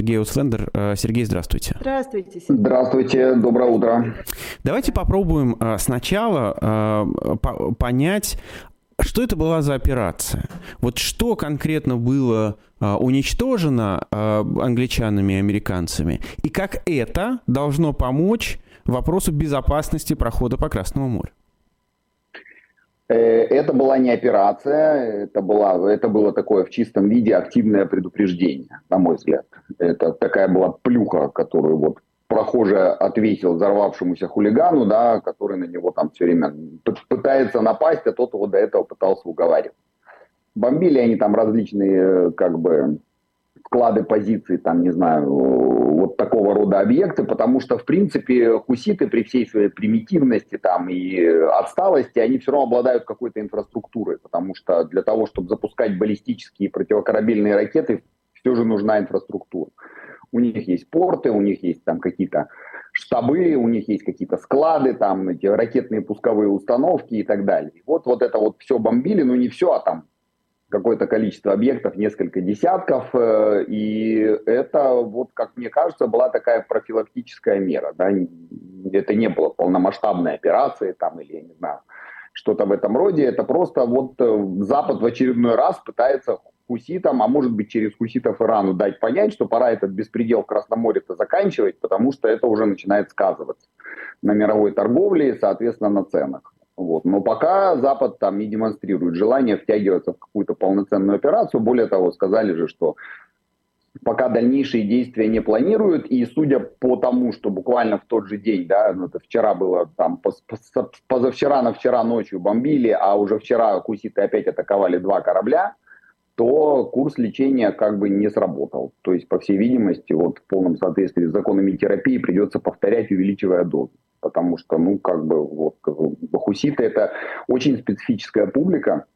Сергей Услендер. Э, Сергей, здравствуйте. Здравствуйте. Сергей. Здравствуйте, доброе утро. Давайте попробуем э, сначала э, понять, что это была за операция? Вот что конкретно было уничтожено англичанами и американцами? И как это должно помочь вопросу безопасности прохода по Красному морю? Э, это была не операция, это, была, это было такое в чистом виде активное предупреждение, на мой взгляд. Это такая была плюха, которую вот прохожий ответил взорвавшемуся хулигану, да, который на него там все время пытается напасть, а тот его до этого пытался уговаривать. Бомбили они там различные как бы склады позиций, там, не знаю, вот такого рода объекты, потому что, в принципе, хуситы при всей своей примитивности там и отсталости, они все равно обладают какой-то инфраструктурой, потому что для того, чтобы запускать баллистические противокорабельные ракеты, все же нужна инфраструктура. У них есть порты, у них есть там какие-то штабы, у них есть какие-то склады, там эти ракетные пусковые установки и так далее. Вот, вот это вот все бомбили, ну не все, а там какое-то количество объектов, несколько десятков, э, и это, вот как мне кажется, была такая профилактическая мера. Да? Это не было полномасштабной операции там, или, я не знаю, что-то в этом роде. Это просто вот э, Запад в очередной раз пытается хуситам, а может быть через хуситов Ирану дать понять, что пора этот беспредел в Красном море-то заканчивать, потому что это уже начинает сказываться на мировой торговле и, соответственно, на ценах. Вот. Но пока Запад там не демонстрирует желание втягиваться в какую-то полноценную операцию. Более того, сказали же, что пока дальнейшие действия не планируют, и судя по тому, что буквально в тот же день, да, ну это вчера было там, позавчера на вчера ночью бомбили, а уже вчера куситы опять атаковали два корабля, то курс лечения как бы не сработал. То есть, по всей видимости, вот в полном соответствии с законами терапии придется повторять, увеличивая дозу потому что, ну, как бы, вот, хуситы это очень специфическая публика,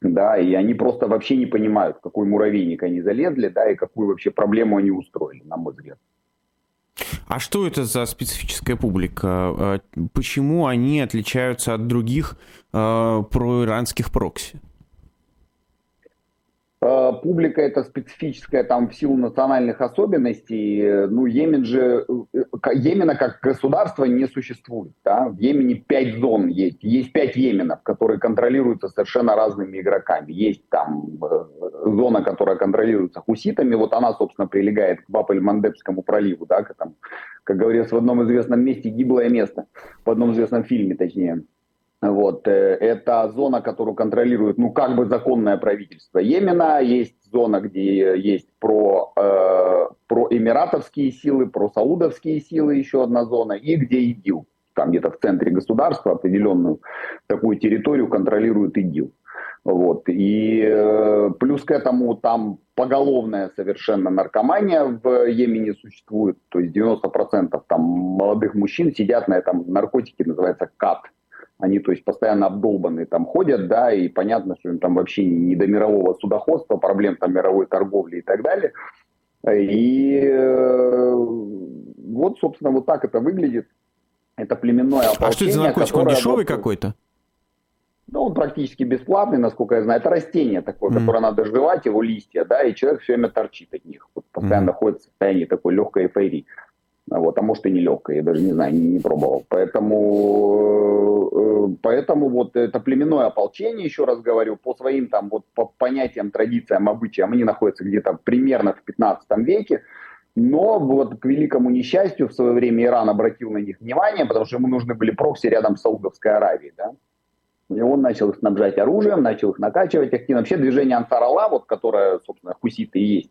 да, и они просто вообще не понимают, в какой муравейник они залезли, да, и какую вообще проблему они устроили, на мой взгляд. А что это за специфическая публика? А, почему они отличаются от других э, проиранских прокси? Э, публика это специфическая там в силу национальных особенностей. Ну, Йемен же, э, Йемена как государства не существует. Да? В Йемене пять зон есть. Есть пять Йеменов, которые контролируются совершенно разными игроками. Есть там э, зона, которая контролируется хуситами. Вот она, собственно, прилегает к Баб-эль-Мандебскому проливу. Да? Как, там, как говорится в одном известном месте, гиблое место. В одном известном фильме, точнее. Вот, э, это зона, которую контролирует, ну, как бы законное правительство Йемена. Есть зона, где есть про, э, про эмиратовские силы, про саудовские силы, еще одна зона, и где ИГИЛ. Там где-то в центре государства определенную такую территорию контролирует ИГИЛ. Вот. И э, плюс к этому там поголовная совершенно наркомания в Йемене существует. То есть 90% там молодых мужчин сидят на этом наркотике, называется КАТ – они, то есть, постоянно обдолбанные там ходят, да, и понятно, что им там вообще не до мирового судоходства, проблем там мировой торговли и так далее. И э, вот, собственно, вот так это выглядит. Это племенное ополчение. А что это за наркотик? Он дешевый вот, какой-то? Ну, он практически бесплатный, насколько я знаю. Это растение такое, mm. которое надо жевать, его листья, да, и человек все время торчит от них. Вот постоянно mm. находится в состоянии такой легкой эйфории. Вот, а может и нелегкая, я даже не знаю, не, не пробовал. Поэтому, э, поэтому вот это племенное ополчение, еще раз говорю, по своим там вот по понятиям, традициям, обычаям, они находятся где-то примерно в 15 веке. Но вот к великому несчастью в свое время Иран обратил на них внимание, потому что ему нужны были прокси рядом с Саудовской Аравией. Да? И он начал их снабжать оружием, начал их накачивать активно. Вообще движение Ансар Алла, вот, которое, собственно, хуситы и есть,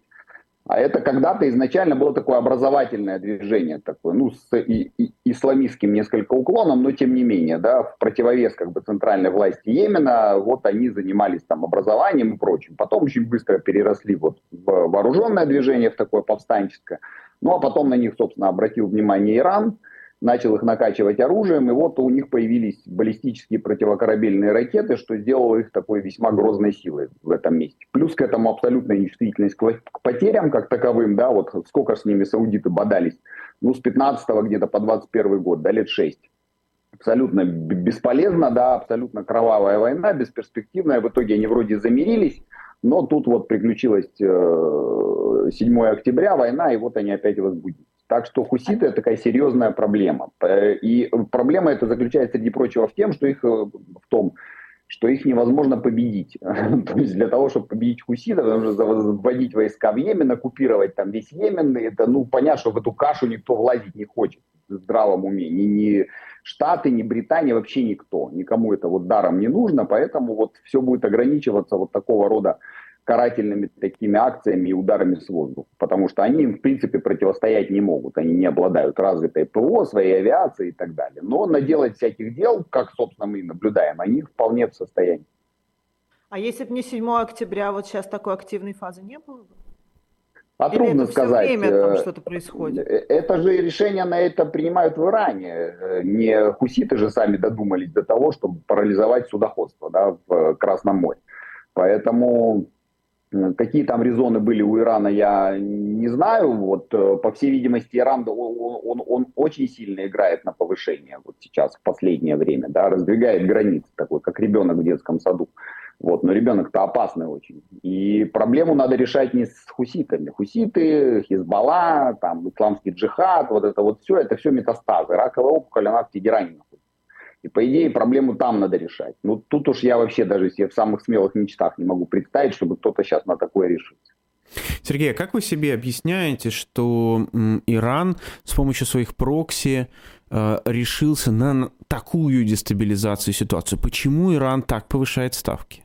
а это когда-то изначально было такое образовательное движение, такое, ну, с и, и, исламистским несколько уклоном, но тем не менее, да, в противовес как бы центральной власти Йемена, вот они занимались там образованием и прочим. Потом очень быстро переросли вот в вооруженное движение, в такое повстанческое. Ну, а потом на них, собственно, обратил внимание Иран – начал их накачивать оружием, и вот у них появились баллистические противокорабельные ракеты, что сделало их такой весьма грозной силой в этом месте. Плюс к этому абсолютная нечувствительность к потерям как таковым, да, вот сколько с ними саудиты бодались, ну, с 15 где-то по 21 год, да, лет 6. Абсолютно бесполезно, да, абсолютно кровавая война, бесперспективная. В итоге они вроде замирились, Но тут вот приключилась 7 э, октября, война, и вот они опять возбудились. Так что хуситы это такая серьезная проблема. И проблема эта заключается, среди прочего, в, тем, что их, в том, что их невозможно победить. То есть для того, чтобы победить хуситов, нужно вводить войска в Йемен, оккупировать там весь Йемен. Это, ну, понятно, что в эту кашу никто влазить не хочет в здравом уме. Ни, ни Штаты, ни Британия, вообще никто. Никому это вот даром не нужно, поэтому вот все будет ограничиваться вот такого рода карательными такими акциями и ударами с воздуха, потому что они им, в принципе, противостоять не могут. Они не обладают развитой ПВО, своей авиацией и так далее. Но наделать всяких дел, как, собственно, мы наблюдаем, они вполне в состоянии. А если бы не 7 октября, вот сейчас такой активной фазы не было бы? А Или трудно это сказать. Время там э, что-то происходит. Э, это же решение на это принимают в Иране. Э, не хуситы же сами додумались до того, чтобы парализовать судоходство да, в Красном море. Поэтому Какие там резоны были у Ирана, я не знаю. Вот, э, по всей видимости, Иран он, он, он очень сильно играет на повышение вот сейчас, в последнее время, да, раздвигает границы, такой, как ребенок в детском саду. Вот, но ребенок-то опасный очень. И проблему надо решать не с хуситами. Хуситы, Хизбалла, там, исламский джихад, вот это вот все, это все метастазы. Раковая опухоль, она в Тегеране. И по идее проблему там надо решать. Ну тут уж я вообще даже себе в самых смелых мечтах не могу представить, чтобы кто-то сейчас на такое решился. Сергей, а как вы себе объясняете, что Иран с помощью своих прокси э, решился на такую дестабилизацию ситуации? Почему Иран так повышает ставки?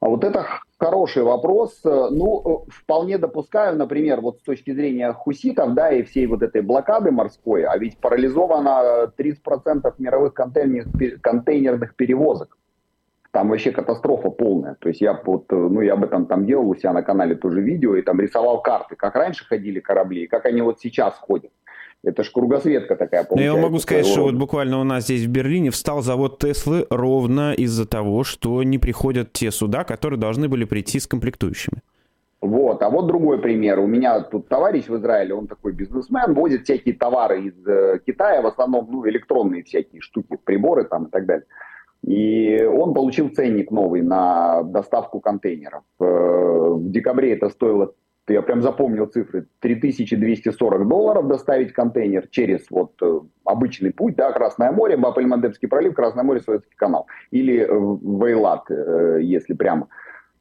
А вот это Хороший вопрос. Ну, вполне допускаю, например, вот с точки зрения хуситов, да, и всей вот этой блокады морской, а ведь парализовано 30% мировых контейнерных, перевозок. Там вообще катастрофа полная. То есть я вот, ну, я об этом там делал у себя на канале тоже видео, и там рисовал карты, как раньше ходили корабли, и как они вот сейчас ходят. Это ж кругосветка такая получается. Ну, я могу сказать, что вот буквально у нас здесь в Берлине встал завод Теслы ровно из-за того, что не приходят те суда, которые должны были прийти с комплектующими. Вот, а вот другой пример. У меня тут товарищ в Израиле, он такой бизнесмен, возит всякие товары из э, Китая, в основном ну, электронные всякие штуки, приборы там и так далее. И он получил ценник новый на доставку контейнеров. Э, в декабре это стоило я прям запомнил цифры, 3240 долларов доставить контейнер через вот э, обычный путь, да, Красное море, Баб-эль-Мандебский пролив, Красное море, Советский канал, или Вейлат, э, если прямо.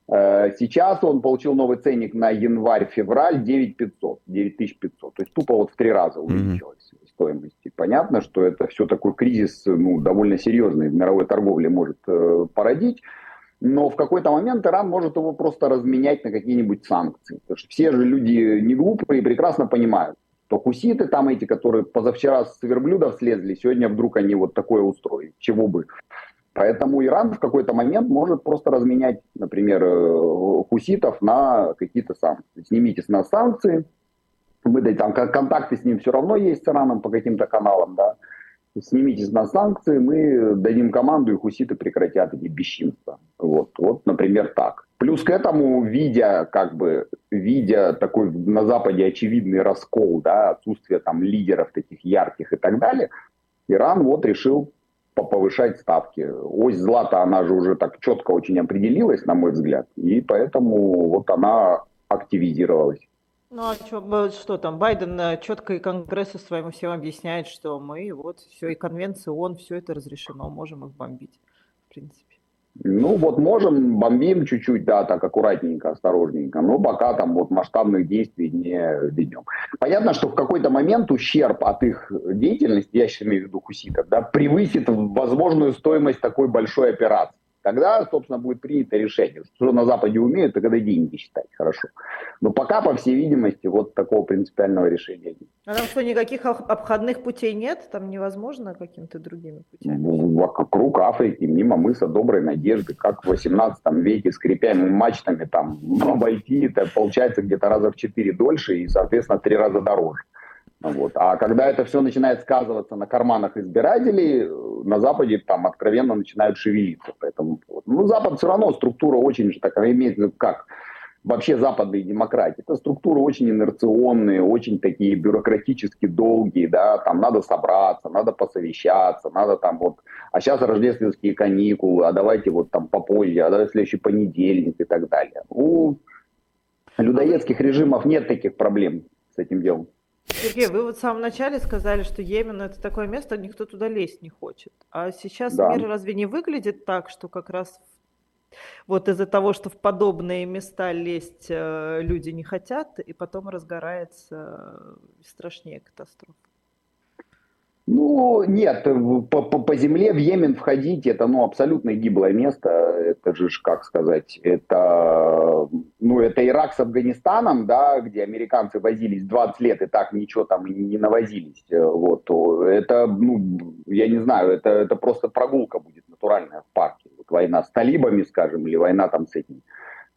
Э, сейчас он получил новый ценник на январь-февраль 9500, 9500, то есть тупо вот в три раза увеличилась mm-hmm. стоимость. И понятно, что это все такой кризис ну, довольно серьезный в мировой торговле может породить но в какой-то момент Иран может его просто разменять на какие-нибудь санкции. Потому что все же люди не глупые и прекрасно понимают, что хуситы там эти, которые позавчера с верблюдов слезли, сегодня вдруг они вот такое устроили. Чего бы. Поэтому Иран в какой-то момент может просто разменять, например, э, хуситов на какие-то санкции. Снимите с нас санкции, мы там контакты с ним все равно есть с Ираном по каким-то каналам, да, снимите с нас санкции, мы дадим команду, и хуситы прекратят эти бесчинства. Вот, вот, например, так. Плюс к этому, видя, как бы, видя такой на Западе очевидный раскол, да, отсутствие там лидеров таких ярких и так далее, Иран вот решил повышать ставки. Ось злата, она же уже так четко очень определилась, на мой взгляд, и поэтому вот она активизировалась. Ну а что, что там, Байден э, четко и Конгрессу своему всем объясняет, что мы вот все, и конвенции ООН, все это разрешено, можем их бомбить, в принципе. Ну вот можем, бомбим чуть-чуть, да, так аккуратненько, осторожненько, но пока там вот масштабных действий не ведем. Понятно, что в какой-то момент ущерб от их деятельности, я сейчас имею в виду хуситов, да, превысит возможную стоимость такой большой операции. Тогда, собственно, будет принято решение. Что на Западе умеют, это когда деньги считать хорошо. Но пока, по всей видимости, вот такого принципиального решения нет. А там что, никаких обходных путей нет? Там невозможно какими-то другими путями? Вокруг Африки, мимо мыса Доброй Надежды, как в 18 веке, скрипя мачтами, там, обойти, это получается где-то раза в четыре дольше и, соответственно, три раза дороже. Вот. А когда это все начинает сказываться на карманах избирателей, на Западе там откровенно начинают шевелиться. Поэтому. Ну, Запад все равно структура очень же такая имеет, ну, как вообще западные демократии. Это структуры очень инерционные, очень такие бюрократически долгие, да, там надо собраться, надо посовещаться, надо там вот, а сейчас рождественские каникулы, а давайте вот там попозже, а давайте следующий понедельник и так далее. У людоедских режимов нет таких проблем с этим делом. Сергей, вы вот в самом начале сказали, что Йемен это такое место, никто туда лезть не хочет. А сейчас да. мир разве не выглядит так, что как раз вот из-за того, что в подобные места лезть э, люди не хотят, и потом разгорается страшнее катастрофа? Ну, нет, по, по, по земле в Йемен входить, это, ну, абсолютно гиблое место, это же, как сказать, это, ну, это Ирак с Афганистаном, да, где американцы возились 20 лет и так ничего там и не навозились, вот, это, ну, я не знаю, это, это просто прогулка будет натуральная в парке, вот война с талибами, скажем, или война там с этим,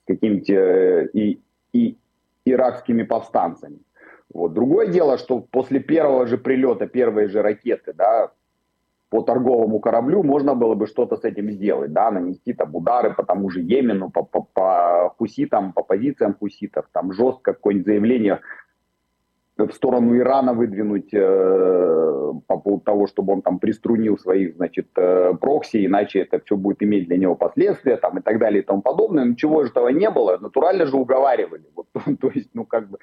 с какими-то э, и, и иракскими повстанцами. Вот. Другое дело, что после первого же прилета, первой же ракеты, да, по торговому кораблю можно было бы что-то с этим сделать, да, нанести там удары по тому же Йемену, по, по, по хуситам, по позициям хуситов, там жестко какое-нибудь заявление в сторону Ирана выдвинуть э, по поводу того, чтобы он там приструнил своих, значит, э, прокси, иначе это все будет иметь для него последствия, там и так далее и тому подобное. Ничего же этого не было, натурально же уговаривали. Вот, то есть, ну как бы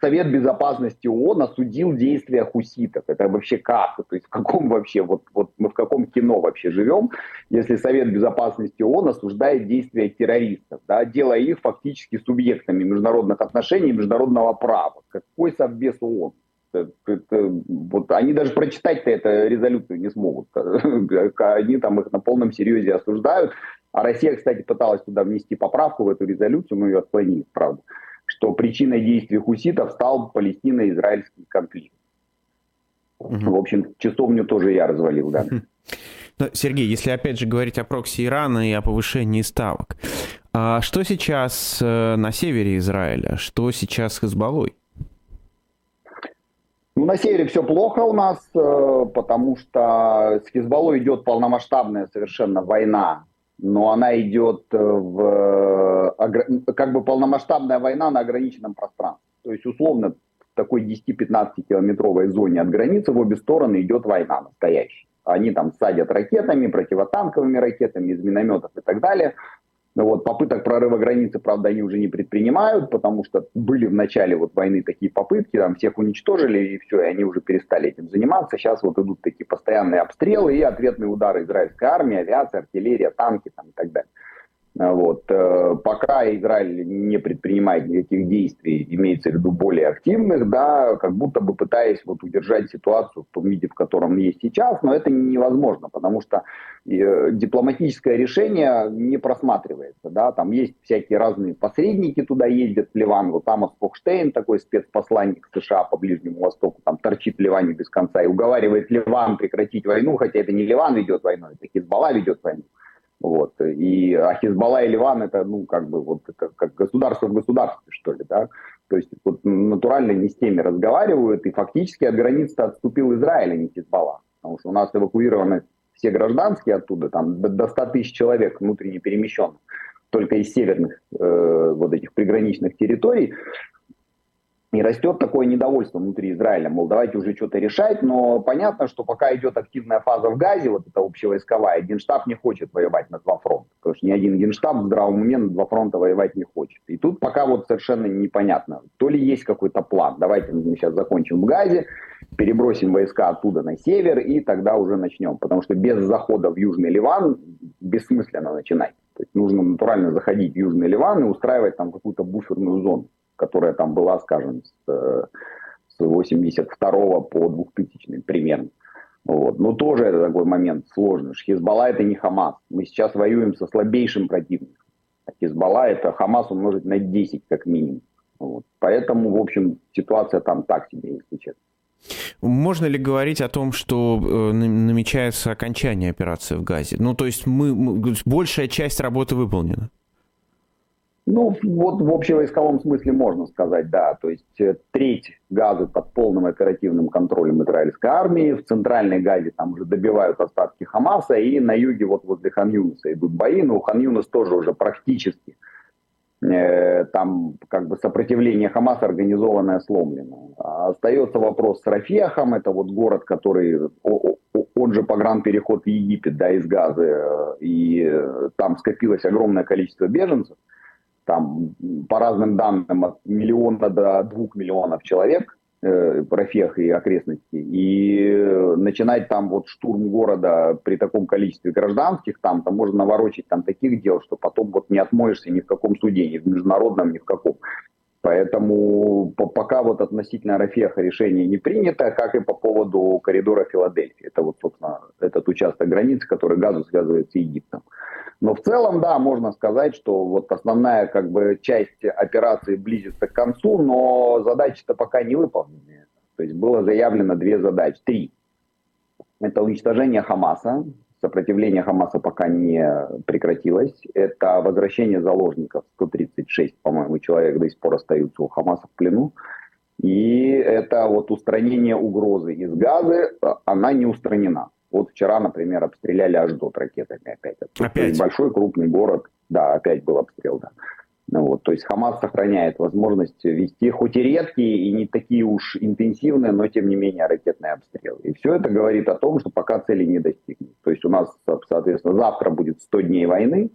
Совет Безопасности ООН осудил действия хуситов. Это вообще как? То есть в каком вообще, вот, вот мы в каком кино вообще живем, если Совет Безопасности ООН осуждает действия террористов, да, делая их фактически субъектами международных отношений и международного права. Какой Совбез ООН? Это, это, вот они даже прочитать-то эту резолюцию не смогут. Они там их на полном серьезе осуждают. А Россия, кстати, пыталась туда внести поправку в эту резолюцию, но ее отклонили, правда что причиной действий хуситов стал палестино-израильский конфликт. Угу. В общем, часовню тоже я развалил, да. Но, Сергей, если опять же говорить о прокси Ирана и о повышении ставок, а что сейчас э, на севере Израиля? Что сейчас с Хезболой? Ну, на севере все плохо у нас, э, потому что с Хизбаллой идет полномасштабная совершенно война но она идет э, в как бы полномасштабная война на ограниченном пространстве. То есть условно в такой 10-15 километровой зоне от границы в обе стороны идет война настоящая. Они там садят ракетами, противотанковыми ракетами из минометов и так далее. Вот, попыток прорыва границы, правда, они уже не предпринимают, потому что были в начале вот войны такие попытки, там всех уничтожили, и все, и они уже перестали этим заниматься. Сейчас вот идут такие постоянные обстрелы и ответные удары израильской армии, авиация, артиллерия, танки там, и так далее. Вот. Э, пока Израиль не предпринимает никаких действий, имеется в виду более активных, да, как будто бы пытаясь вот удержать ситуацию в том виде, в котором есть сейчас, но это невозможно, потому что э, дипломатическое решение не просматривается, да, там есть всякие разные посредники туда ездят в Ливан, вот там Фокштейн, такой спецпосланник США по Ближнему Востоку, там торчит в Ливане без конца и уговаривает Ливан прекратить войну, хотя это не Ливан ведет войну, это Хизбалла ведет войну. Вот. И а Хизбалла и Ливан это, ну, как бы, вот это как государство в государстве, что ли, да. То есть вот натурально не с теми разговаривают, и фактически от границы отступил Израиль, а не Хизбалла. Потому что у нас эвакуированы все гражданские оттуда, там до 100 тысяч человек внутренне перемещенных, только из северных э, вот этих приграничных территорий. И растет такое недовольство внутри Израиля, мол, давайте уже что-то решать, но понятно, что пока идет активная фаза в Газе, вот эта общевойсковая, Генштаб не хочет воевать на два фронта, потому что ни один Генштаб в здравом уме на два фронта воевать не хочет. И тут пока вот совершенно непонятно, то ли есть какой-то план, давайте мы сейчас закончим в Газе, перебросим войска оттуда на север и тогда уже начнем, потому что без захода в Южный Ливан бессмысленно начинать. То есть нужно натурально заходить в Южный Ливан и устраивать там какую-то буферную зону которая там была, скажем, с, э, с 82 по 2000 примерно. Вот. Но тоже это такой момент сложный. Хизбалла это не Хамас. Мы сейчас воюем со слабейшим противником. А Хизбалла это Хамас умножить на 10 как минимум. Вот. Поэтому, в общем, ситуация там так себе, если честно. Можно ли говорить о том, что э, намечается окончание операции в Газе? Ну, то есть мы, большая часть работы выполнена. Ну, вот в общевойсковом смысле можно сказать, да. То есть э, треть газа под полным оперативным контролем израильской армии. В центральной газе там уже добивают остатки Хамаса. И на юге вот возле Хан-Юнуса идут бои. Но у Хан-Юнус тоже уже практически э, там как бы сопротивление Хамаса организованное сломлено. А остается вопрос с Рафехом, это вот город, который, он же погранпереход в Египет, да, из Газы, э, и там скопилось огромное количество беженцев, там по разным данным от миллиона до двух миллионов человек, э, Рафех и окрестности, и начинать там вот штурм города при таком количестве гражданских, там, там можно наворочить там таких дел, что потом вот не отмоешься ни в каком суде, ни в международном, ни в каком. Поэтому пока вот относительно Рафеха решение не принято, как и по поводу коридора Филадельфии. Это вот, собственно, этот участок границы, который газу связывает с Египтом. Но в целом, да, можно сказать, что вот основная как бы часть операции близится к концу, но задачи-то пока не выполнены. То есть было заявлено две задачи, три. Это уничтожение Хамаса, Сопротивление Хамаса пока не прекратилось. Это возвращение заложников. 136, по-моему, человек до сих пор остаются у Хамаса в плену. И это вот устранение угрозы из газы, она не устранена. Вот вчера, например, обстреляли Аждот ракетами опять. Опять? Большой крупный город. Да, опять был обстрел, да. Ну, вот, то есть Хамас сохраняет возможность вести хоть и редкие и не такие уж интенсивные, но тем не менее ракетные обстрелы. И все это говорит о том, что пока цели не достигнут. То есть у нас, соответственно, завтра будет 100 дней войны,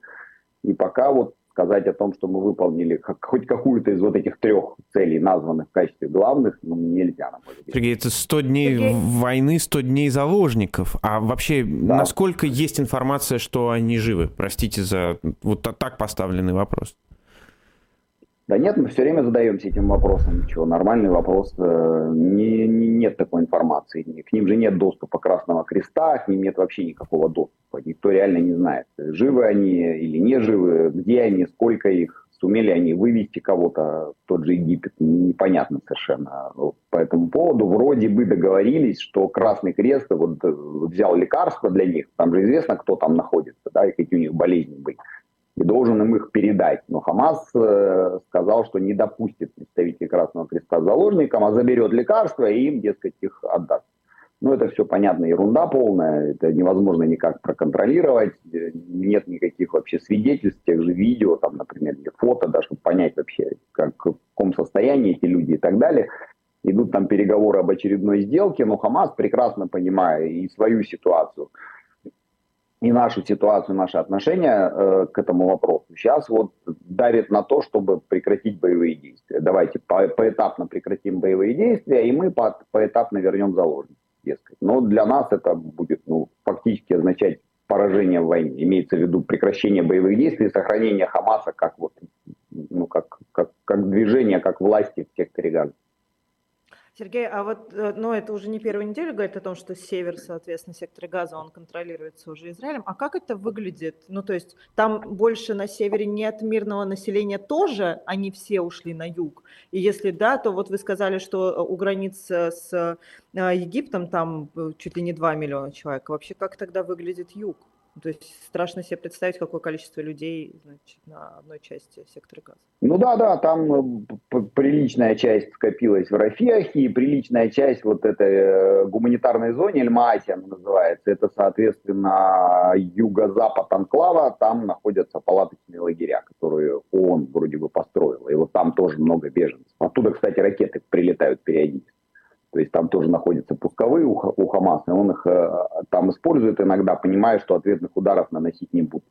и пока вот сказать о том, что мы выполнили хоть какую-то из вот этих трех целей, названных в качестве главных, ну, нельзя, на мой взгляд. Сергей, это 100 дней Сергей. войны, 100 дней заложников. А вообще, да. насколько есть информация, что они живы? Простите за вот так поставленный вопрос. Да нет, мы все время задаемся этим вопросом. Ничего, нормальный вопрос. Э, не, не, нет такой информации. К ним же нет доступа Красного Креста, к ним нет вообще никакого доступа. Никто реально не знает, живы они или не живы, где они, сколько их, сумели они вывести кого-то тот же Египет. Непонятно совершенно. По этому поводу вроде бы договорились, что Красный Крест вот э, взял лекарства для них. Там же известно, кто там находится, да, и какие у них болезни были и должен им их передать. Но Хамас э, сказал, что не допустит представителей Красного Креста заложникам, а заберет лекарства и им, дескать, их отдаст. Ну, это все понятно, ерунда полная, это невозможно никак проконтролировать, нет никаких вообще свидетельств, тех же видео, там, например, или фото, да, чтобы понять вообще, как, в каком состоянии эти люди и так далее. Идут там переговоры об очередной сделке, но Хамас, прекрасно понимая и свою ситуацию, и нашу ситуацию, наши отношения э, к этому вопросу сейчас вот давит на то, чтобы прекратить боевые действия. Давайте по, поэтапно прекратим боевые действия, и мы по, поэтапно вернем заложников. Дескать. Но для нас это будет ну, фактически означать поражение в войне. Имеется в виду прекращение боевых действий и сохранение Хамаса как, вот, ну, как, как, как движение, как власти в секторе Газа. Сергей, а вот, ну, это уже не первую неделю говорит о том, что север, соответственно, сектор газа, он контролируется уже Израилем. А как это выглядит? Ну, то есть там больше на севере нет мирного населения тоже, они все ушли на юг? И если да, то вот вы сказали, что э, у границ с э, Египтом там чуть ли не 2 миллиона человек. Вообще, как тогда выглядит юг? То есть страшно себе представить, какое количество людей значит, на одной части сектора газа. Ну да, да, там э, приличная часть скопилась в Рафехе, и приличная часть вот этой э, гуманитарной зоне, Эльмаати она называется, это, соответственно, юго-запад Анклава, там находятся палаточные лагеря, которые ООН вроде бы построила, и вот там тоже много беженцев. Оттуда, кстати, ракеты прилетают периодически. То есть там тоже находятся пусковые у, у Хамаса, и он их э, там использует иногда, понимая, что ответных ударов наносить не будут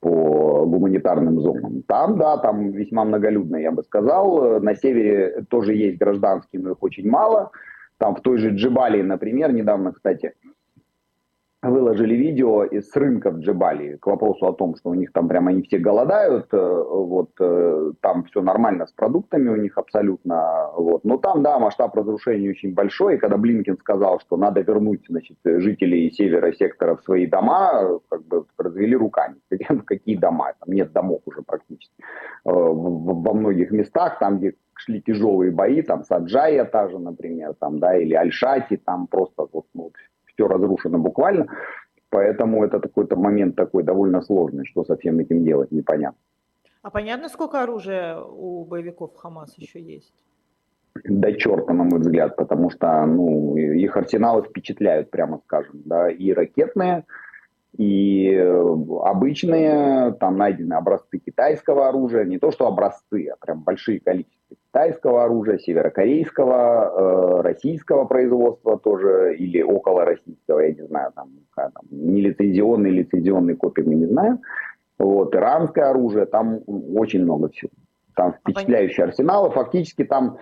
по гуманитарным зонам. Там, да, там весьма многолюдно, я бы сказал. На севере тоже есть гражданские, но их очень мало. Там в той же Джибалии, например, недавно, кстати, выложили видео из рынка в Джебали к вопросу о том, что у них там прямо они все голодают, э, вот э, там все нормально с продуктами у них абсолютно, вот. Но там, да, масштаб разрушений очень большой, и когда Блинкин сказал, что надо вернуть, значит, жителей севера сектора в свои дома, как бы развели руками. Какие дома? Там нет домов уже практически. Э, во многих местах, там, где шли тяжелые бои, там Саджая та же, например, там, да, или Альшати, там просто вот, ну, все разрушено буквально. Поэтому это какой-то момент такой довольно сложный, что со всем этим делать, непонятно. А понятно, сколько оружия у боевиков Хамас еще есть? Да черта, на мой взгляд, потому что ну, их арсеналы впечатляют, прямо скажем. Да, и ракетные, И э, обычные, там найдены образцы китайского оружия, не то что образцы, а прям большие количества китайского оружия, северокорейского, э, российского производства тоже, или около российского, я не знаю, там, там нелицензионный, лицензионный копии мы не знаем. Вот, иранское оружие, там очень много всего. Там а впечатляющий арсенал, и фактически там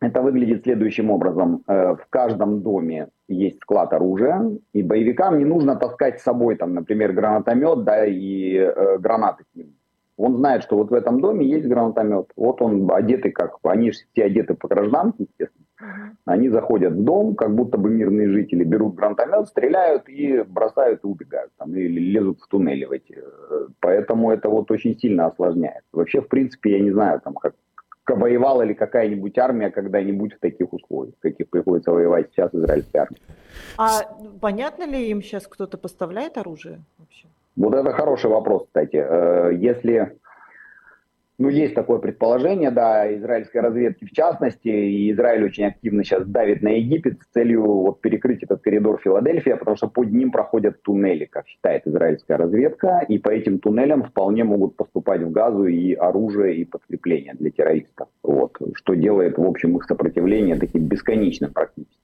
это выглядит следующим образом. Э, в каждом доме есть склад оружия, и боевикам не нужно таскать с собой, там, например, гранатомет да, и э, гранаты к ним. Он знает, что вот в этом доме есть гранатомет. Вот он одетый как... Они же все одеты по гражданке, естественно. Они заходят в дом, как будто бы мирные жители берут гранатомет, стреляют и бросают и убегают. Там, или лезут в туннели в эти. Поэтому это вот очень сильно осложняет. Вообще, в принципе, я не знаю, там, как воевала ли какая-нибудь армия когда-нибудь в таких условиях, в каких приходится воевать сейчас израильская армия. А понятно ли им сейчас кто-то поставляет оружие вообще? Вот это хороший вопрос, кстати. Э, если ну, есть такое предположение, да, израильской разведки в частности, и Израиль очень активно сейчас давит на Египет с целью вот перекрыть этот коридор Филадельфия, потому что под ним проходят туннели, как считает израильская разведка, и по этим туннелям вполне могут поступать в Газу и оружие, и подкрепление для террористов, вот, что делает, в общем, их сопротивление таким бесконечным практически.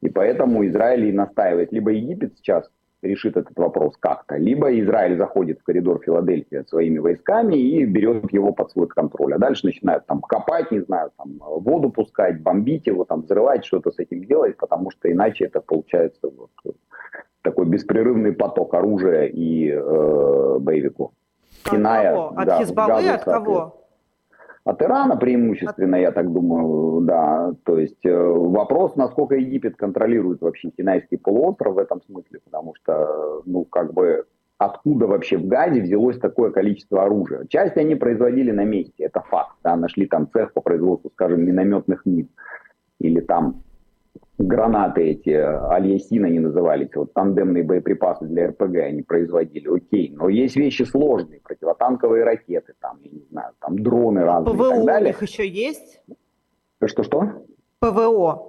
И поэтому Израиль и настаивает, либо Египет сейчас решит этот вопрос как-то. Либо Израиль заходит в коридор Филадельфия своими войсками и берет его под свой контроль. А дальше начинают там копать, не знаю, там воду пускать, бомбить его, там взрывать, что-то с этим делать, потому что иначе это получается вот такой беспрерывный поток оружия и э, боевиков. От Иная, кого? От да, Хизбаллы? От кого? От Ирана преимущественно, я так думаю, да. То есть э, вопрос, насколько Египет контролирует вообще Синайский полуостров в этом смысле, потому что, ну, как бы, откуда вообще в Газе взялось такое количество оружия. Часть они производили на месте, это факт. Да, нашли там цех по производству, скажем, минометных мин. Или там гранаты эти, Альясин они назывались, вот тандемные боеприпасы для РПГ они производили, окей. Но есть вещи сложные, противотанковые ракеты, там, я не знаю, там дроны разные ПВО и так далее. у них еще есть? Что-что? ПВО.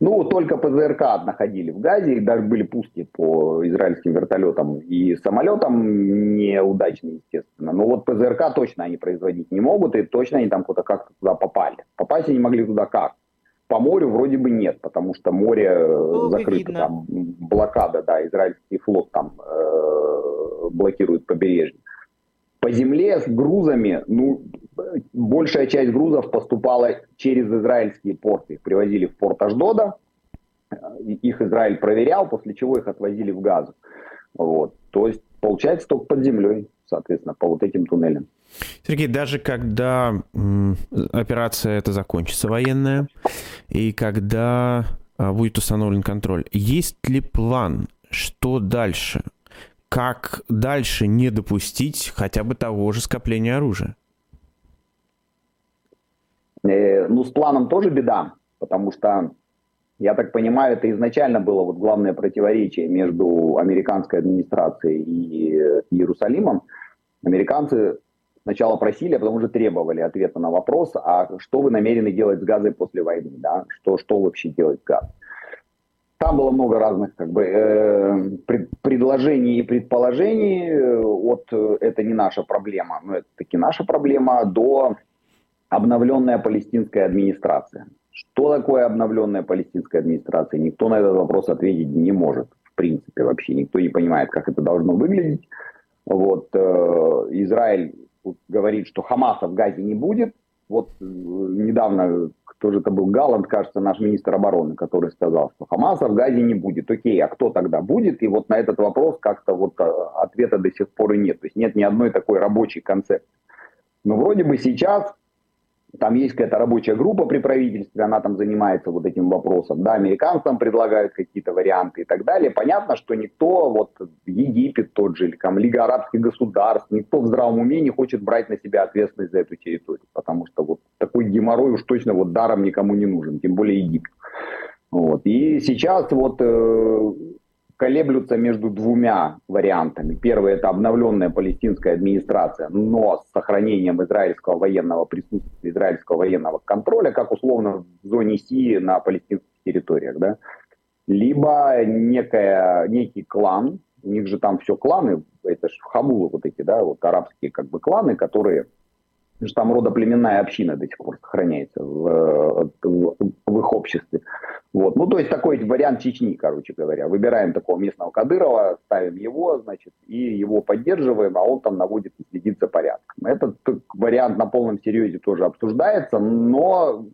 Ну, только ПЗРК находили в Газе, и даже были пуски по израильским вертолетам и самолетам неудачные, естественно. Но вот ПЗРК точно они производить не могут, и точно они там куда-то как-то туда попали. Попасть они могли туда как? По морю вроде бы нет, потому что море э, Было закрыто, там блокада, да, израильский флот там э, блокирует побережье. По земле с грузами, ну, большая часть грузов поступала через израильские порты. Их привозили в порт Аждода, их Израиль проверял, после чего их отвозили в Газу. Вот. То есть, получается, только под землей, соответственно, по вот этим туннелям. Сергей, даже когда операция эта закончится военная, и когда а, будет установлен контроль, есть ли план, что дальше? Как дальше не допустить хотя бы того же скопления оружия? Э, ну, с планом тоже беда, потому что, я так понимаю, это изначально было вот главное противоречие между американской администрацией и Иерусалимом. Американцы сначала просили, а потом уже требовали ответа на вопрос, а что вы намерены делать с газой после войны, да, что, что вообще делать с газом. Там было много разных как бы, э, пред, предложений и предположений э, от э, «это не наша проблема», но это таки наша проблема, до обновленная палестинская администрация. Что такое обновленная палестинская администрация? Никто на этот вопрос ответить не может, в принципе, вообще. Никто не понимает, как это должно выглядеть. Вот, э, Израиль говорит, что Хамаса в Газе не будет. Вот э, недавно, кто же это был, Галланд, кажется, наш министр обороны, который сказал, что Хамаса в Газе не будет. Окей, а кто тогда будет? И вот на этот вопрос как-то вот э, ответа до сих пор и нет. То есть нет ни одной такой рабочей концепции. Но вроде бы сейчас там есть какая-то рабочая группа при правительстве, она там занимается вот этим вопросом. Да, американцам предлагают какие-то варианты и так далее. Понятно, что никто, вот Египет тот же, или там Лига арабских государств, никто в здравом уме не хочет брать на себя ответственность за эту территорию. Потому что вот такой геморрой уж точно вот даром никому не нужен, тем более Египет. Вот. И сейчас вот э, колеблются между двумя вариантами. Первый – это обновленная палестинская администрация, но с сохранением израильского военного присутствия, израильского военного контроля, как условно в зоне Си на палестинских территориях. Да? Либо некая, некий клан, У них же там все кланы, это же хамулы вот эти, да, вот арабские как бы кланы, которые что там родоплеменная община до сих пор сохраняется в, в, в их обществе. Вот. Ну, то есть такой вариант Чечни, короче говоря. Выбираем такого местного Кадырова, ставим его, значит, и его поддерживаем, а он там наводит и следит за порядком. Этот вариант на полном серьезе тоже обсуждается, но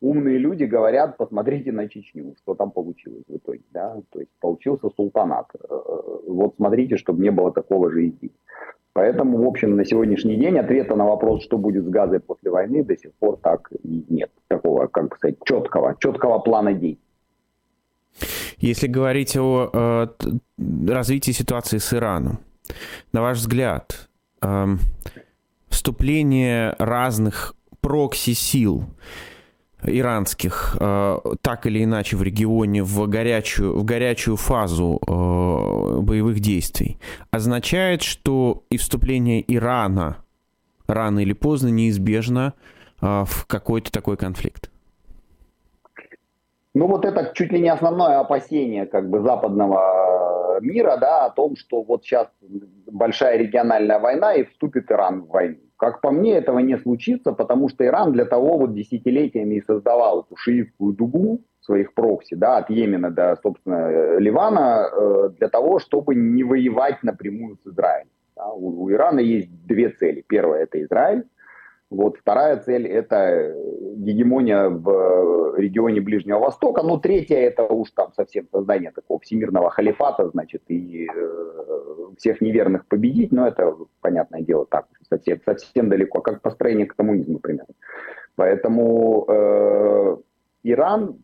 умные люди говорят, посмотрите на Чечню, что там получилось в итоге. Да? То есть получился султанат. Э, вот смотрите, чтобы не было такого же идти. Поэтому, в общем, на сегодняшний день ответа на вопрос, что будет с газой после войны, до сих пор так и нет. Такого, как сказать, четкого, четкого плана действий. Если говорить о э, развитии ситуации с Ираном, на ваш взгляд, э, вступление разных прокси-сил иранских э, так или иначе в регионе в горячую, в горячую фазу э, боевых действий означает, что и вступление Ирана рано или поздно неизбежно э, в какой-то такой конфликт? Ну вот это чуть ли не основное опасение как бы западного мира, да, о том, что вот сейчас большая региональная война и вступит Иран в войну. Как по мне, этого не случится, потому что Иран для того вот десятилетиями и создавал эту шиитскую дугу своих прокси, да, от Йемена до, собственно, Ливана, э, для того, чтобы не воевать напрямую с Израилем. Да. У, у Ирана есть две цели. Первая – это Израиль, вот вторая цель – это гегемония в регионе Ближнего Востока. Ну, третья – это уж там совсем создание такого всемирного халифата, значит, и э, всех неверных победить. Но это, понятное дело, так, совсем, совсем далеко, как построение к коммунизму, примерно. Поэтому э, Иран,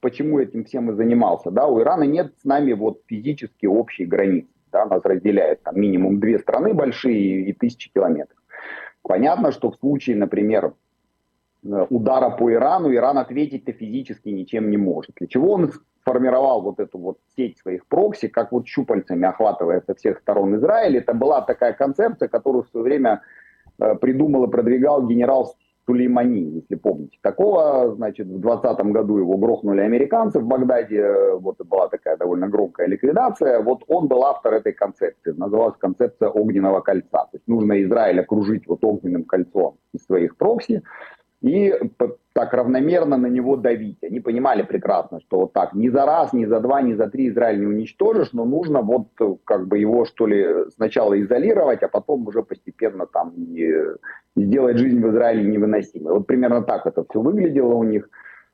почему этим всем и занимался, да, у Ирана нет с нами вот физически общей границы. Да, нас разделяет там минимум две страны большие и тысячи километров. Понятно, что в случае, например, удара по Ирану, Иран ответить-то физически ничем не может. Для чего он сформировал вот эту вот сеть своих прокси, как вот щупальцами охватывая со всех сторон Израиль. Это была такая концепция, которую в свое время э, придумал и продвигал генерал Сулеймани, если помните. Такого, значит, в 2020 году его грохнули американцы в Багдаде, вот была такая довольно громкая ликвидация. Вот он был автор этой концепции, называлась концепция огненного кольца. То есть нужно Израиль окружить вот огненным кольцом из своих прокси, и так равномерно на него давить. Они понимали прекрасно, что вот так ни за раз, ни за два, ни за три Израиль не уничтожишь, но нужно вот как бы его что ли сначала изолировать, а потом уже постепенно там и сделать жизнь в Израиле невыносимой. Вот примерно так это все выглядело у них.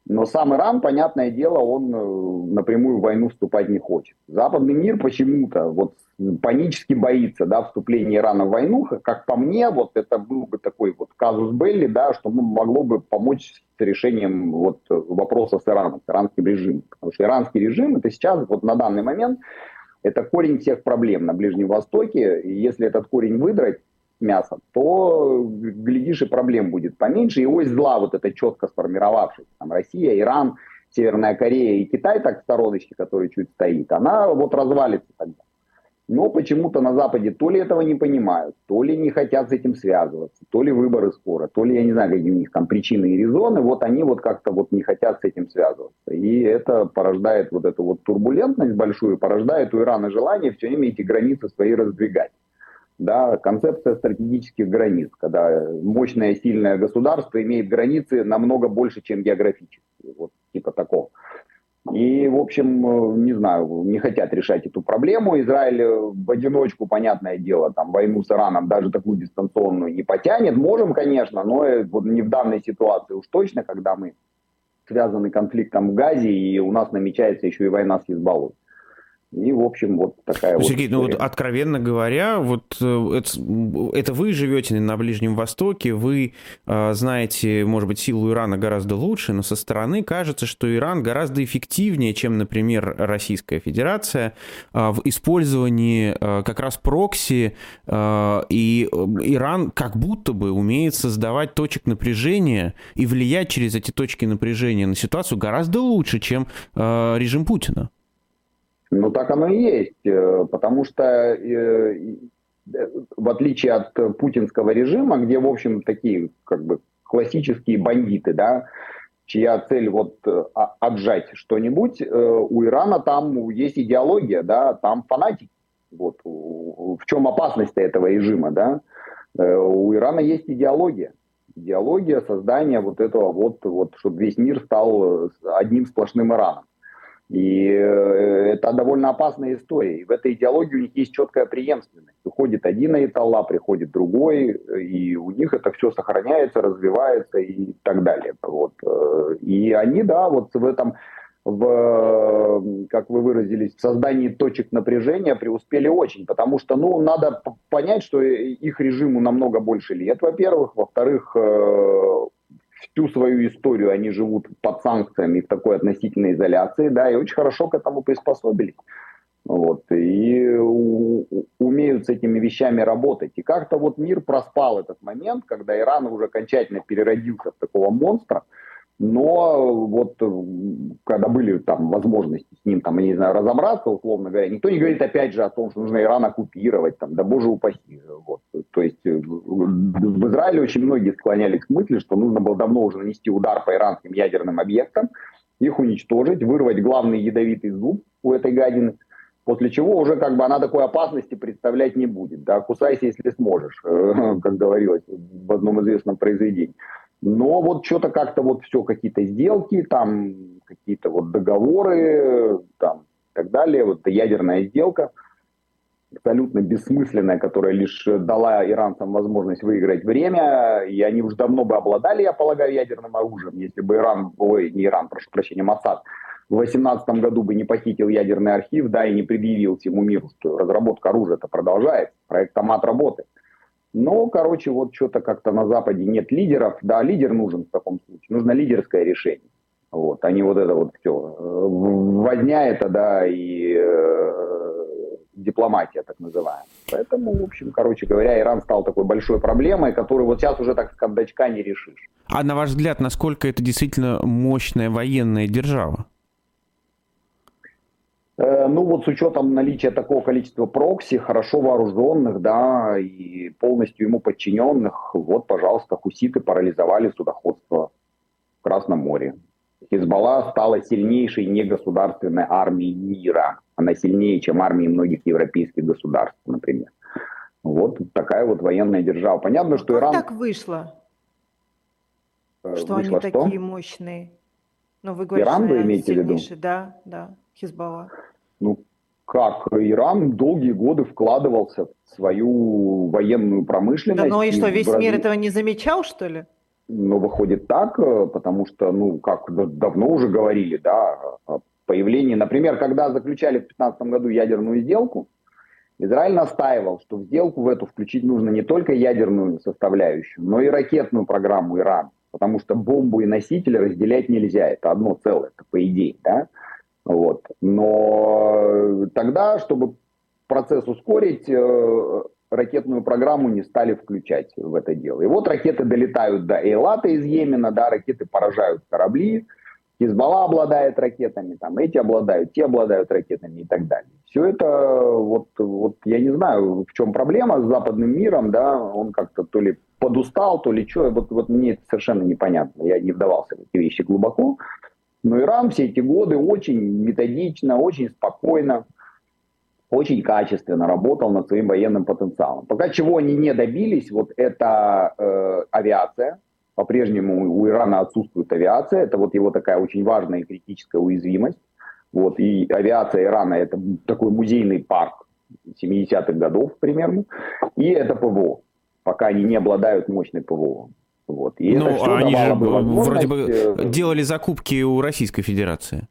Но сам Иран, понятное дело, он э, напрямую в войну вступать не хочет. Западный мир почему-то вот панически боится да, вступления Ирана в войну. Как по мне, вот это был бы такой вот казус Белли, да, что могло бы помочь с решением вот вопроса с Ираном, с иранским режимом. Потому что иранский режим это сейчас, вот на данный момент, это корень всех проблем на Ближнем Востоке. И если этот корень выдрать, мяса, то, глядишь, и проблем будет поменьше. И ось зла вот это четко сформировавшаяся, там Россия, Иран, Северная Корея и Китай, так в стороночке, который чуть стоит, она вот развалится тогда. Но почему-то на Западе то ли этого не понимают, то ли не хотят с этим связываться, то ли выборы скоро, то ли я не знаю, какие у них там причины и резоны, вот они вот как-то вот не хотят с этим связываться. И это порождает вот эту вот турбулентность большую, порождает у Ирана желание все время эти границы свои раздвигать да, концепция стратегических границ, когда мощное сильное государство имеет границы намного больше, чем географические, вот типа такого. И, в общем, не знаю, не хотят решать эту проблему. Израиль в одиночку, понятное дело, там войну с Ираном даже такую дистанционную не потянет. Можем, конечно, но вот не в данной ситуации уж точно, когда мы связаны конфликтом в Газе, и у нас намечается еще и война с Хизбаллой. И, в общем, вот такая ну, Сергей, вот ну вот откровенно говоря, вот э, это, это вы живете на Ближнем Востоке, вы э, знаете, может быть, силу Ирана гораздо лучше, но со стороны кажется, что Иран гораздо эффективнее, чем, например, Российская Федерация э, в использовании э, как раз прокси, э, и Иран как будто бы умеет создавать точек напряжения и влиять через эти точки напряжения на ситуацию гораздо лучше, чем э, режим Путина. Ну, так оно и есть, э, потому что э, в отличие от путинского режима, где, в общем, такие как бы классические бандиты, да, чья цель вот э, отжать что-нибудь, у Ирана там есть идеология, да, там фанатики. Вот в чем опасность этого режима, да? Э, у Ирана есть идеология. Идеология создания вот этого вот, вот чтобы весь мир стал одним сплошным Ираном. И э, это довольно опасная история. И в этой идеологии у них есть четкая преемственность. Уходит один аятолла, приходит другой, и у них это все сохраняется, развивается и так далее. Вот. Э, и они, да, вот в этом в, как вы выразились, в создании точек напряжения преуспели очень, потому что, ну, надо понять, что их режиму намного больше лет, во-первых, во-вторых, э, всю свою историю они живут под санкциями в такой относительной изоляции, да, и очень хорошо к этому приспособились. Вот, и умеют с этими вещами работать. И как-то вот мир проспал этот момент, когда Иран уже окончательно переродился в такого монстра, но вот э, когда были там возможности с ним, там, я не знаю, разобраться, условно говоря, никто не говорит опять же о том, что нужно Иран оккупировать, там, да боже упаси. Вот. То есть э, в Израиле очень многие склонялись к мысли, что нужно было давно уже нанести удар по иранским ядерным объектам, их уничтожить, вырвать главный ядовитый зуб у этой гадины, после чего уже как бы она такой опасности представлять не будет. Да, кусайся, если сможешь, как говорилось в одном известном произведении. Но вот что-то как-то вот все, какие-то сделки, там какие-то вот договоры, там и так далее. Вот ядерная сделка абсолютно бессмысленная, которая лишь дала иранцам возможность выиграть время, и они уже давно бы обладали, я полагаю, ядерным оружием, если бы Иран, ой, не Иран, прошу прощения, Масад, в 2018 году бы не похитил ядерный архив, да, и не предъявил всему миру, что разработка оружия-то продолжается, проект Томат работает. Но, короче, вот что-то как-то на Западе нет лидеров. Да, лидер нужен в таком случае. Нужно лидерское решение. Вот, а не вот это вот все. Возня это, да, и э, дипломатия, так называемая. Поэтому, в общем, короче говоря, Иран стал такой большой проблемой, которую вот сейчас уже так с кондачка не решишь. А на ваш взгляд, насколько это действительно мощная военная держава? Э, ну вот с учетом наличия такого количества прокси, хорошо вооруженных, да, и полностью ему подчиненных, вот, пожалуйста, хуситы парализовали судоходство в Красном море. Хизбалла стала сильнейшей негосударственной армией мира. Она сильнее, чем армии многих европейских государств, например. Вот такая вот военная держава. Понятно, что как Иран... так вышло? Э, что вышло они что? такие мощные? Ну, вы говорите, Иран, вы имеете в виду? Да, да. Хизбалла? Ну, как Иран долгие годы вкладывался в свою военную промышленность. Да, ну и что, весь Бразилии... мир этого не замечал, что ли? Ну, выходит так, э, потому что, ну, как давно уже говорили, да, появление, например, когда заключали в 2015 году ядерную сделку, Израиль настаивал, что в сделку в эту включить нужно не только ядерную составляющую, но и ракетную программу Ирана, потому что бомбу и носители разделять нельзя, это одно целое, это по идее, да. Вот. Но тогда, чтобы процесс ускорить, э, ракетную программу не стали включать в это дело. И вот ракеты долетают до Эйлата из Йемена, да, ракеты поражают корабли, Хизбалла обладает ракетами, там эти обладают, те обладают ракетами и так далее. Все это, вот, вот я не знаю, в чем проблема с западным миром, да, он как-то то ли подустал, то ли что, вот, вот мне это совершенно непонятно, я не вдавался в эти вещи глубоко, но Иран все эти годы очень методично, очень спокойно, очень качественно работал над своим военным потенциалом. Пока чего они не добились, вот это э, авиация. По-прежнему у Ирана отсутствует авиация. Это вот его такая очень важная и критическая уязвимость. Вот, и авиация Ирана это такой музейный парк 70-х годов примерно. И это ПВО. Пока они не обладают мощной ПВО. Вот. И ну, это они же вроде бы э, делали закупки у Российской Федерации.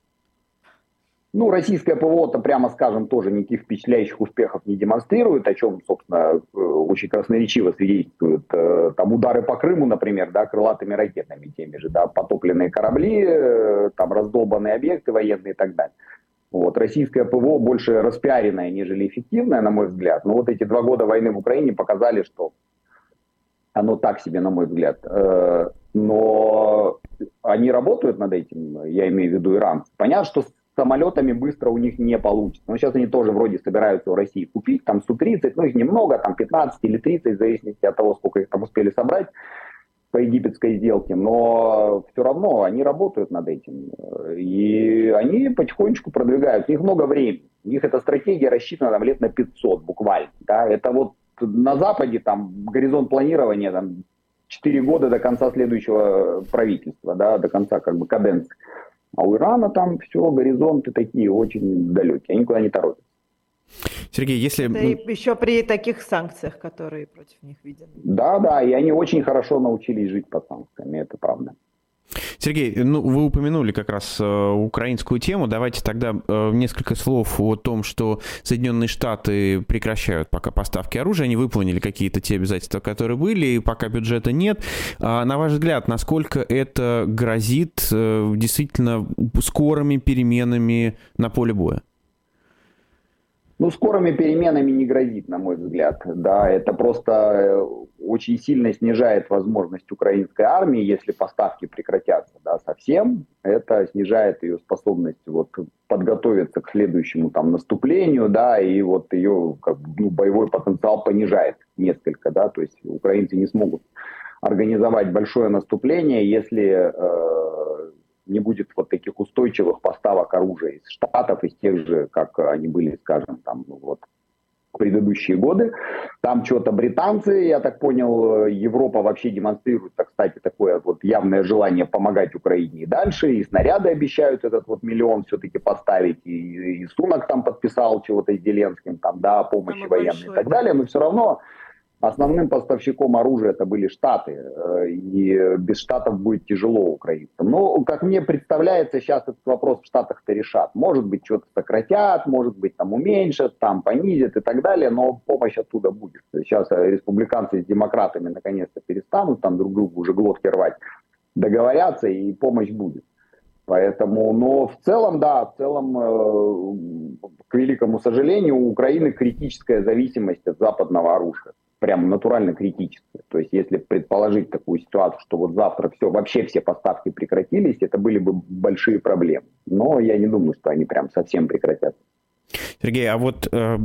Ну, российское ПВО-то, прямо скажем, тоже никаких впечатляющих успехов не демонстрирует, о чем, собственно, э, очень красноречиво свидетельствуют э, там удары по Крыму, например, да, крылатыми ракетами теми же, да, потопленные корабли, там раздолбанные объекты военные и так далее. Вот. Российское ПВО больше распиаренное, нежели эффективное, на мой взгляд. Но вот эти два года войны в Украине показали, что оно так себе, на мой взгляд. Э, но они работают над этим, я имею в виду Иран. Понятно, что с самолетами быстро у них не получится. Но сейчас они тоже вроде собираются у России купить, там Су-30, ну их немного, там 15 или 30, в зависимости от того, сколько их там успели собрать по египетской сделке, но все равно они работают над этим. И они потихонечку продвигают. У них много времени. У них эта стратегия рассчитана там, лет на 500 буквально. Да? Это вот на Западе там горизонт планирования там, 4 года до конца следующего правительства, да, до конца как бы каденции. А у Ирана там все, горизонты такие очень далекие, они никуда не торопятся. Сергей, если... Это еще при таких санкциях, которые против них видят. Да, да, и они очень хорошо научились жить под санкциями, это правда. Сергей, ну вы упомянули как раз э, украинскую тему. Давайте тогда э, несколько слов о том, что Соединенные Штаты прекращают пока поставки оружия. Они выполнили какие-то те обязательства, которые были, и пока бюджета нет. А, на ваш взгляд, насколько это грозит э, действительно скорыми переменами на поле боя? Ну, скорыми переменами не грозит, на мой взгляд. Да, это просто э, очень сильно снижает возможность украинской армии, если поставки прекратятся да, совсем. Это снижает ее способность вот, подготовиться к следующему там, наступлению, да, и вот ее как, ну, боевой потенциал понижает несколько, да, то есть украинцы не смогут организовать большое наступление, если э, не будет вот таких устойчивых поставок оружия из Штатов, из тех же, как они были, скажем, там, ну, вот, предыдущие годы. Там что-то британцы, я так понял, Европа вообще демонстрирует, так, кстати, такое вот явное желание помогать Украине и дальше, и снаряды обещают этот вот миллион все-таки поставить, и, и Сунок там подписал чего-то с Зеленским, там, да, помощи военной и так далее, но все равно Основным поставщиком оружия это были Штаты, э, и без Штатов будет тяжело украинцам. Но, как мне представляется, сейчас этот вопрос в Штатах-то решат. Может быть, что-то сократят, может быть, там уменьшат, там понизят и так далее, но помощь оттуда будет. Сейчас республиканцы с демократами наконец-то перестанут там друг другу уже глотки рвать, договорятся, и помощь будет. Поэтому, но в целом, да, в целом, э, к великому сожалению, у Украины критическая зависимость от западного оружия прям натурально критическое. То есть если предположить такую ситуацию, что вот завтра все, вообще все поставки прекратились, это были бы большие проблемы. Но я не думаю, что они прям совсем прекратятся. Сергей, а вот э,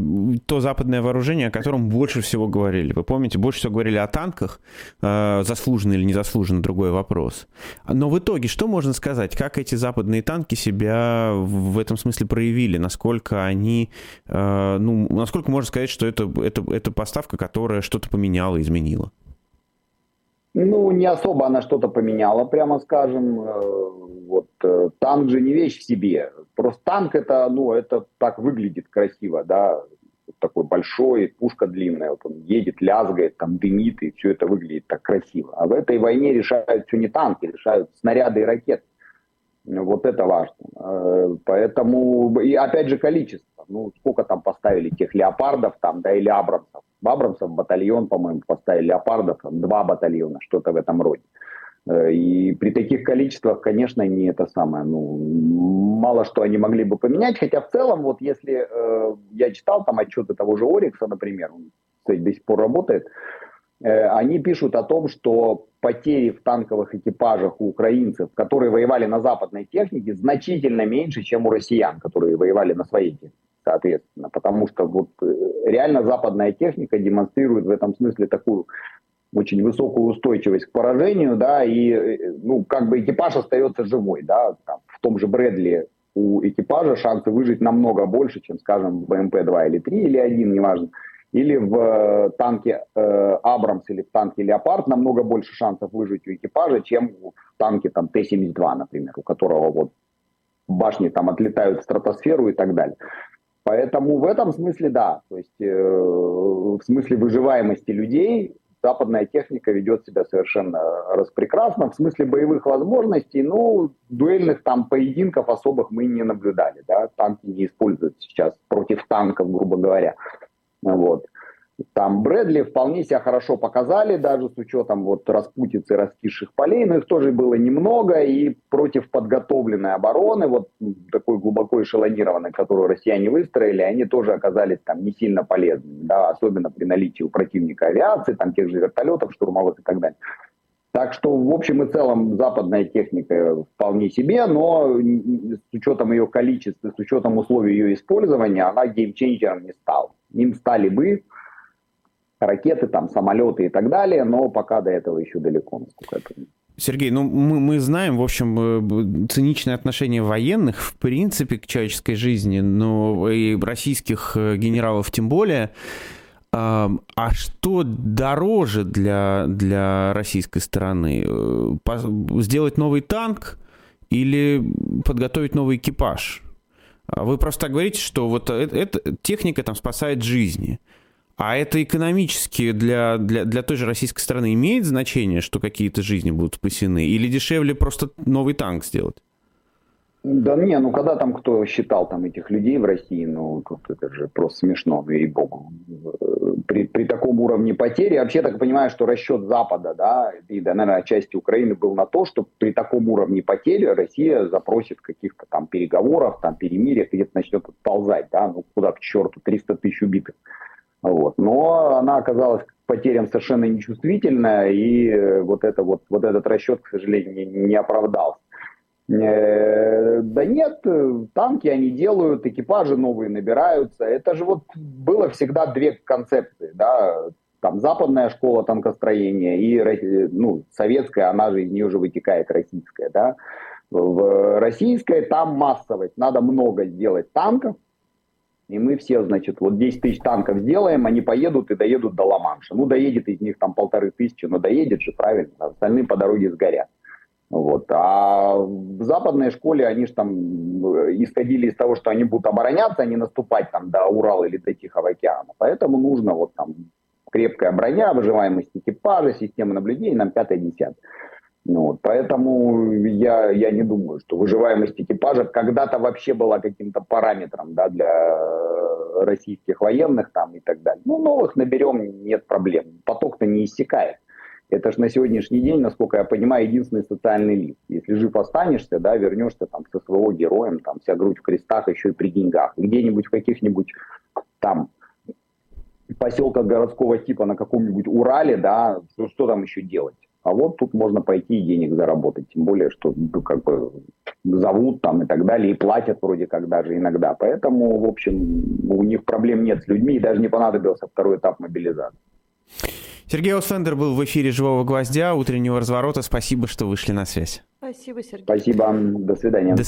то западное вооружение, о котором больше всего говорили, вы помните, больше всего говорили о танках, э, заслуженно или незаслуженно, другой вопрос. Но в итоге, что можно сказать, как эти западные танки себя в этом смысле проявили, насколько они, э, ну, насколько можно сказать, что это, это, это поставка, которая что-то поменяла, изменила? Ну, не особо она что-то поменяла, прямо скажем. Э, вот э, танк же не вещь в себе. Просто танк это, ну, это так выглядит красиво, да, такой большой, пушка длинная, вот он едет, лязгает, там дымит, и все это выглядит так красиво. А в этой войне решают все не танки, решают снаряды и ракеты. Вот это важно. Э, поэтому, и опять же количество. Ну, сколько там поставили тех леопардов там, да, или абрамсов. Абрамсов батальон, по-моему, поставили леопардов, два батальона, что-то в этом роде. Э, и при таких количествах, конечно, не это самое, ну, мало что они могли бы поменять, хотя в целом, вот если э, я читал там отчеты того же Орикса, например, он, кстати, до сих пор работает, Э, они пишут о том, что потери в танковых экипажах у украинцев, которые воевали на западной технике, значительно меньше, чем у россиян, которые воевали на своей технике, соответственно. Потому что вот э, реально западная техника демонстрирует в этом смысле такую очень высокую устойчивость к поражению, да, и, э, ну, как бы экипаж остается живой, да, там, в том же Брэдли у экипажа шансы выжить намного больше, чем, скажем, в БМП-2 или 3 или 1, неважно или в э, танке э, Абрамс или в танке Леопард намного больше шансов выжить у экипажа, чем в танке там Т-72, например, у которого вот башни там отлетают в стратосферу и так далее. Поэтому в этом смысле да, то есть э, в смысле выживаемости людей западная техника ведет себя совершенно распрекрасно. В смысле боевых возможностей, ну, дуэльных там поединков особых мы не наблюдали. Да? Танки не используют сейчас против танков, грубо говоря. Вот. Там Брэдли вполне себя хорошо показали, даже с учетом вот распутицы раскисших полей, но их тоже было немного, и против подготовленной обороны, вот такой глубоко эшелонированной, которую россияне выстроили, они тоже оказались там не сильно полезными, да, особенно при наличии у противника авиации, там тех же вертолетов штурмовых и так далее. Так что, в общем и целом, западная техника вполне себе, но с учетом ее количества, с учетом условий ее использования, она геймченджером не стала. Им стали бы ракеты, там, самолеты и так далее, но пока до этого еще далеко, насколько я понимаю. Сергей, ну мы, мы знаем, в общем, э, циничное отношение военных, в принципе, к человеческой жизни, но и российских э, генералов тем более. А что дороже для, для российской стороны? Э, сделать новый танк или подготовить новый экипаж? А вы просто так говорите, что вот это, это, техника там спасает жизни. А это экономически для, для, для той же российской страны имеет значение, что какие-то жизни будут спасены? Или дешевле просто новый танк сделать? Да не, ну когда там кто считал там этих людей в России, ну тут это же просто смешно, вери богу. При, при таком уровне потери, вообще так понимаю, что расчет Запада, да, и, да, наверное, части Украины был на то, что при таком уровне потери Россия запросит каких-то там переговоров, там перемирия, где-то начнет отползать, да, ну куда к черту, 300 тысяч убитых. Вот. Но она оказалась к потерям совершенно нечувствительная, и вот, это вот, вот этот расчет, к сожалению, не, не оправдался. Э, да нет, танки они делают, экипажи новые набираются. Это же вот было всегда две концепции, да, там западная школа танкостроения и ну, советская, она же из нее же вытекает российская, да. В российской там массовость, надо много сделать танков, и мы все, значит, вот 10 тысяч танков сделаем, они поедут и доедут до Ла-Манша. Ну, доедет из них там полторы тысячи, но доедет же, правильно, остальные по дороге сгорят. Вот. А в западной школе они же там э, исходили из того, что они будут обороняться, а не наступать там до Урала или до Тихого океана. Поэтому нужно вот там крепкая броня, выживаемость экипажа, система наблюдения, нам пятое-десятое. Ну, вот, поэтому я, я не думаю, что выживаемость экипажа когда-то вообще была каким-то параметром да, для российских военных там и так далее. Ну, новых наберем, нет проблем. Поток-то не иссякает. Это же на сегодняшний день, насколько я понимаю, единственный социальный лифт. Если жив останешься, да, вернешься там со своего героем, там вся грудь в крестах, еще и при деньгах. Где-нибудь в каких-нибудь там поселках городского типа на каком-нибудь Урале, да, что, что там еще делать? А вот тут можно пойти и денег заработать, тем более, что ну, как бы зовут там и так далее, и платят вроде как даже иногда. Поэтому, в общем, у них проблем нет с людьми, и даже не понадобился второй этап мобилизации. Сергей Ослендер был в эфире «Живого гвоздя», утреннего разворота. Спасибо, что вышли на связь. Спасибо, Сергей. Спасибо. До свидания. До